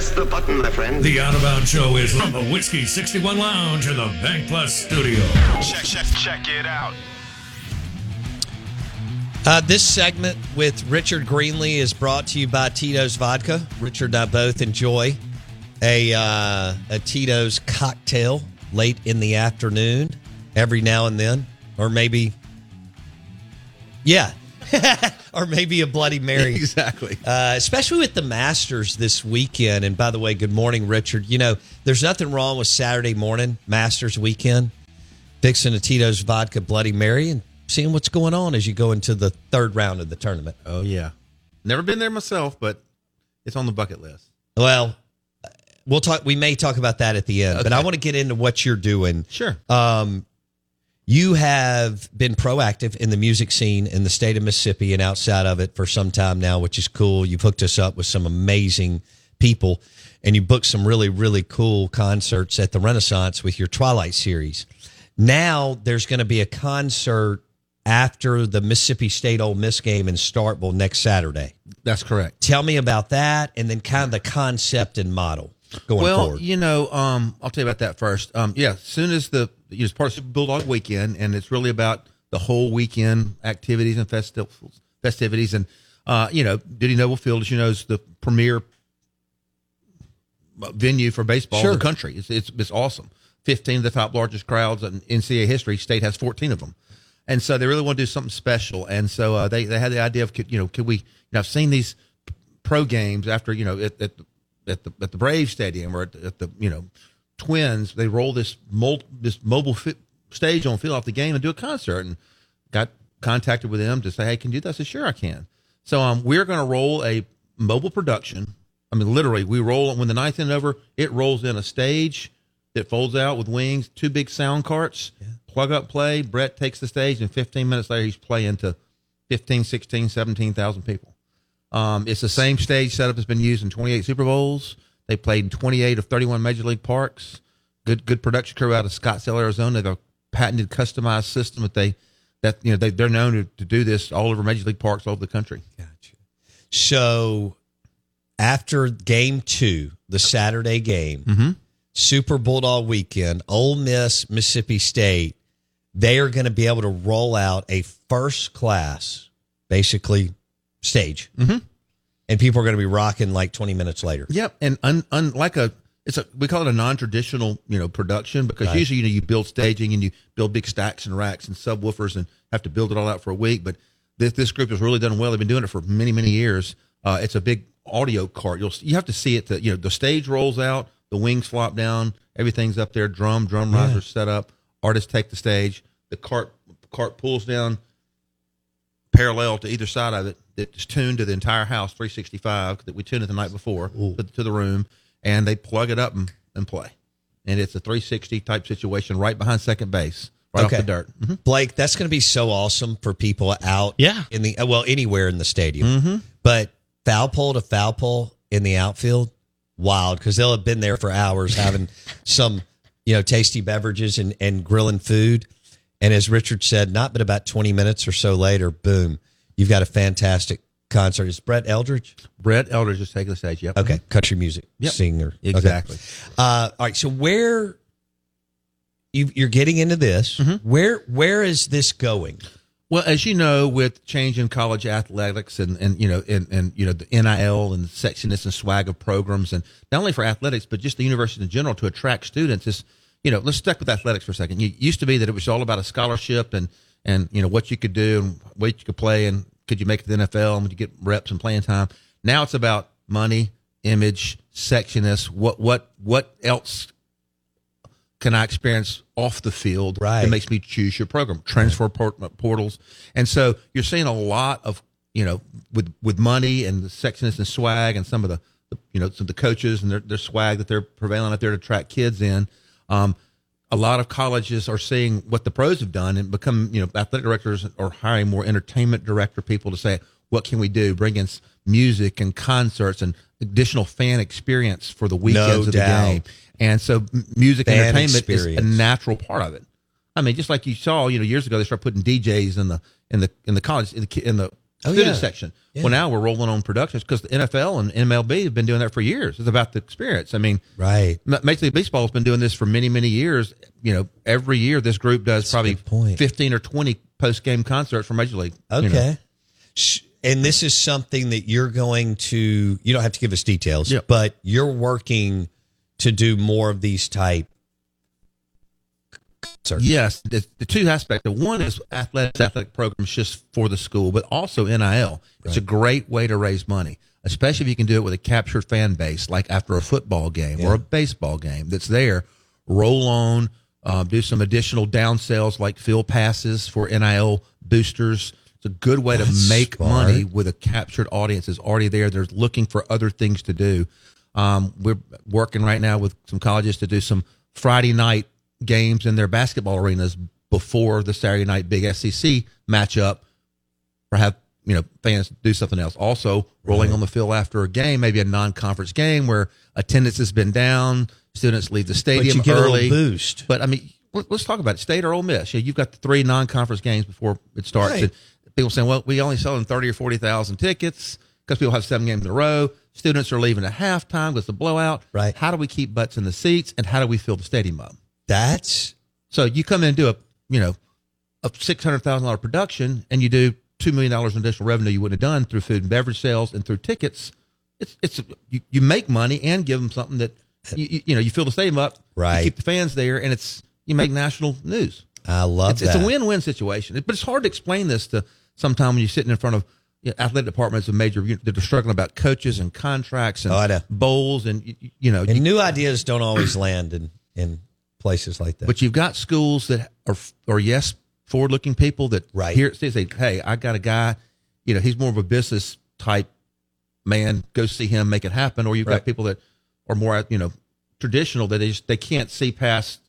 Press the button, my friend. The Out of Bounds Show is from the Whiskey 61 Lounge in the BankPlus studio. Check, check, check it out. Uh, this segment with Richard Greenlee is brought to you by Tito's Vodka. Richard and I both enjoy a uh, a Tito's cocktail late in the afternoon every now and then, or maybe, yeah, or maybe a Bloody Mary. Exactly. Uh, especially with the Masters this weekend. And by the way, good morning, Richard. You know, there's nothing wrong with Saturday morning Masters weekend, fixing a Tito's vodka Bloody Mary and seeing what's going on as you go into the third round of the tournament. Oh yeah. Never been there myself, but it's on the bucket list. Well, we'll talk. We may talk about that at the end, but I want to get into what you're doing. Sure. Um, you have been proactive in the music scene in the state of Mississippi and outside of it for some time now, which is cool. You've hooked us up with some amazing people, and you booked some really, really cool concerts at the Renaissance with your Twilight series. Now there's going to be a concert after the Mississippi State Ole Miss game in Starkville next Saturday. That's correct. Tell me about that, and then kind of the concept and model going well, forward. you know, um, I'll tell you about that first. Um, yeah, as soon as the you know, it's part of Super Bulldog weekend, and it's really about the whole weekend activities and festivals, festivities, and uh, you know, Dudy Noble Field, as you know, is the premier venue for baseball Sure. in the country. It's, it's it's awesome. Fifteen of the top largest crowds in NCAA history. State has fourteen of them, and so they really want to do something special. And so uh, they they had the idea of could, you know could we you know I've seen these pro games after you know at, at the at the at the Brave Stadium or at the, at the you know Twins they roll this mul- this mobile fi- stage on field off the game and do a concert and got contacted with them to say hey can you do that? I said sure I can. So um we're going to roll a mobile production. I mean literally we roll when the ninth inning over it rolls in a stage that folds out with wings two big sound carts plug up play. Brett takes the stage and 15 minutes later he's playing to 15 16 17,000 people um, it's the same stage setup that's been used in 28 Super Bowls. They played in 28 of 31 Major League Parks. Good, good production crew out of Scottsdale, Arizona. They have a patented, customized system that they that you know they they're known to, to do this all over Major League Parks all over the country. Gotcha. So after game two, the Saturday game, Mm-hmm. Super Bulldog weekend, Ole Miss, Mississippi State, they are going to be able to roll out a first class, basically, stage. Mm-hmm. And people are going to be rocking like 20 minutes later. Yep, and un, unlike a it's a we call it a non-traditional you know production because Right. usually you know you build staging and you build big stacks and racks and subwoofers and have to build it all out for a week. But this this group has really done well. They've been doing it for many many years. Uh, it's a big audio cart. You'll you have to see it. To, you know the stage rolls out, the wings flop down, everything's up there. Drum drum risers set up. Artists take the stage. The cart cart pulls down parallel to either side of it that's tuned to the entire house 365 that we tuned it the night before to, to the room and they plug it up and, and play and it's a 360 type situation right behind second base right Okay. off the dirt Mhm. Blake, that's going to be so awesome for people out Yeah. in the well anywhere in the stadium. But foul pole to foul pole in the outfield, wild because they'll have been there for hours having some you know tasty beverages and and grilling food. And as Richard said, not but about twenty minutes or so later, boom, you've got a fantastic concert. Is Brett Eldredge? brett eldredge is taking the stage yep Okay, country music Yep. singer. Okay. exactly Uh, all right. So where you, you're getting into this? Mm-hmm. Where where is this going? Well, as you know, with change in college athletics and, and you know and, and you know the NIL and sexiness and swag of programs, and not only for athletics but just the university in general to attract students is you know let's stick with athletics for a second. It used to be that it was all about a scholarship and and you know what you could do and what you could play and could you make it to the NFL and would you get reps and playing time. Now it's about money, image, sexiness. What what what else can I experience off the field Right. that makes me choose your program? Transfer port- portals, and so you're seeing a lot of you know with with money and the sexiness and swag and some of the, the you know some of the coaches and their, their swag that they're prevailing out there to attract kids in. Um, a lot of colleges are seeing what the pros have done and become you know athletic directors are hiring more entertainment director people to say what can we do? Bring in music and concerts and additional fan experience for the weekends of the doubt. game. And so music Fan entertainment is a natural part of it. I mean just like you saw you know years ago they started putting djs in the in the in the college in the in the Oh, student yeah. section. Yeah. Well, now we're rolling on productions because the NFL and MLB have been doing that for years. It's about the experience. I mean, Right. Major League Baseball has been doing this for many, many years. You know, every year this group does probably point. 15 or 20 post game concerts for Major League. you know. Okay. And this is something that you're going to, you don't have to give us details, Yeah. but you're working to do more of these type Yes, the, the two aspects. The one is athletics, athletic programs just for the school, but also NIL. It's a great way to raise money, especially if you can do it with a captured fan base, like after a football game or a baseball game that's there. Roll on, um, do some additional down sales like field passes for NIL boosters. It's a good way to make smart. money with a captured audience that's already there. They're looking for other things to do. Um, we're working right now with some colleges to do some Friday night games in their basketball arenas before the Saturday night big SEC matchup, or have you know fans do something else. Also, rolling on the field after a game, maybe a non-conference game where attendance has been down, students leave the But stadium a early. boost. But I mean, let- let's talk about it. State or Ole Miss. Yeah, you've got the three non-conference games before it starts. Right. And people saying, "Well, we only selling thirty or forty thousand tickets because people have seven games in a row. Students are leaving at halftime because the blowout. Right. How do we keep butts in the seats and how do we fill the stadium up? That's So you come in and do a you know a six hundred thousand dollar production and you do two million dollars in additional revenue you wouldn't have done through food and beverage sales and through tickets. It's it's you, you make money and give them something that uh, you, you, you know you fill the stadium up, you Right. keep the fans there, and it's you make national news. I love It's, that. it's a win-win situation, but it's hard to explain this to sometime when you're sitting in front of you know, athletic departments of major that are struggling about coaches and contracts and Oh, bowls and you, you know. And you- new ideas don't always land in in places like that. but you've got schools that are are yes forward-looking people that Right. here they say, hey, I got a guy, you know, he's more of a business type man. Go see him, make it happen. Or you've Right. got people that are more you know traditional that they just they can't see past.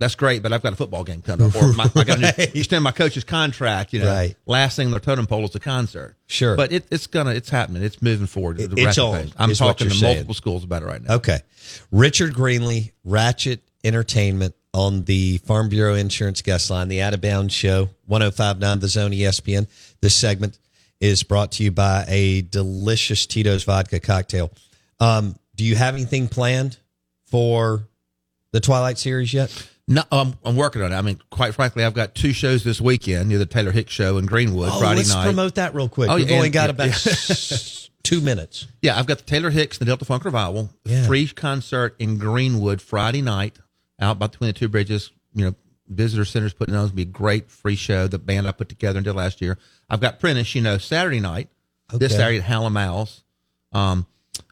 That's great, but I've got a football game coming up, or my, I got Right. extend my coach's contract. You know, Right. last thing on their totem pole is a concert. Sure. but it, it's gonna, it's happening. It's moving forward. a It's on, pace. I'm talking to saying. multiple schools about it right now. Okay. Richard Greenlee, Wratchet Entertainment on the Farm Bureau Insurance Guest Line, the Out of Bounds Show, 1059 The Zone ESPN. This segment is brought to you by a delicious Tito's vodka cocktail. Um, do you have anything planned for the Twilight series yet? No, I'm, I'm working on it. I mean, quite frankly, I've got two shows this weekend. You know, the Taylor Hicks show in Greenwood Oh, Friday let's night. promote that real quick. Oh, We've yeah, only and- got yeah, about yeah. two minutes. Yeah, I've got the Taylor Hicks and the Delta Funk Revival free concert in Greenwood Friday night, out between the two bridges. You know, visitor centers putting on. Gonna be a great free show. The band I put together and did last year. I've got Prentice. You know, Saturday night. This Okay. Saturday at Hal & Mal's. Um,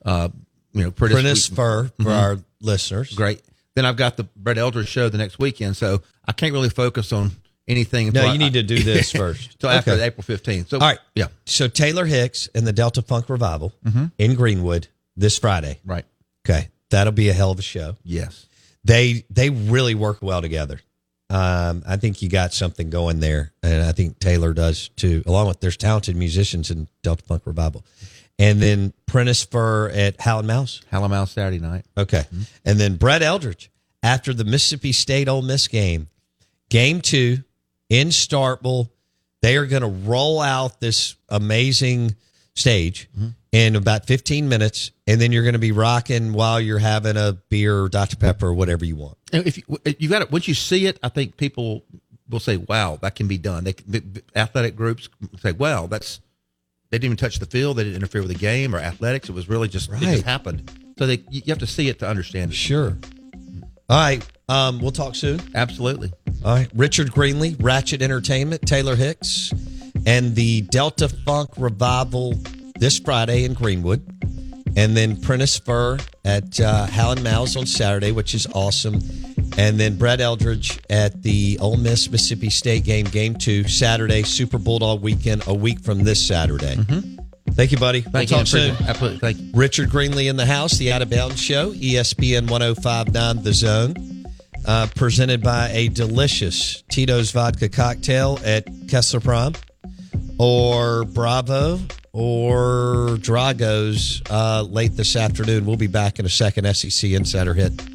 uh, you know, Prentice, Prentice we- Fur for Mhm. our listeners. great. Then I've got the Brett Eldredge show the next weekend, so I can't really focus on anything. No, you I- need to do this first. until after Okay. April fifteenth. So, All right. yeah, So Taylor Hicks and the Delta Funk Revival in Greenwood this Friday. right, Okay. That'll be a hell of a show. yes. They they really work well together. Um, I think you got something going there, and I think Taylor does too. Along with there's talented musicians in Delta Funk Revival, and then Prentice Fur at Hal & Mal's. Hallamals Saturday night. Okay, and then Brett Eldredge after the Mississippi State Ole Miss game, game two in Starkville. They are going to roll out this amazing stage in about 15 minutes, and then you're going to be rocking while you're having a beer, or Dr Pepper, or whatever you want. And if you, you got it, once you see it, I think people will say, "Wow, that can be done." They, the, athletic groups say, "Well, that's they didn't even touch the field. They didn't interfere with the game or athletics. It was really just it just happened." So they you you have to see it to understand it. Sure. All right. Um, we'll talk soon. Absolutely. All right. Richard Greenlee, Wratchet Entertainment, Taylor Hicks, and the Delta Funk Revival this Friday in Greenwood. And then Prentice Fur at uh, Hal & Mal's on Saturday, which is awesome. And then Brett Eldredge at the Ole Miss Mississippi State game, game two, Saturday, Super Bulldog weekend, a week from this Saturday. Thank you, buddy. Thank we'll you. talk soon. Absolutely. Thank you. Richard Greenlee in the house, the Out of Bounds Show, ESPN 1059 The Zone, uh, presented by a delicious Tito's vodka cocktail at Kessler Prime or Bravo or Drago's uh, late this afternoon. We'll be back in a second. SEC Insider Hit.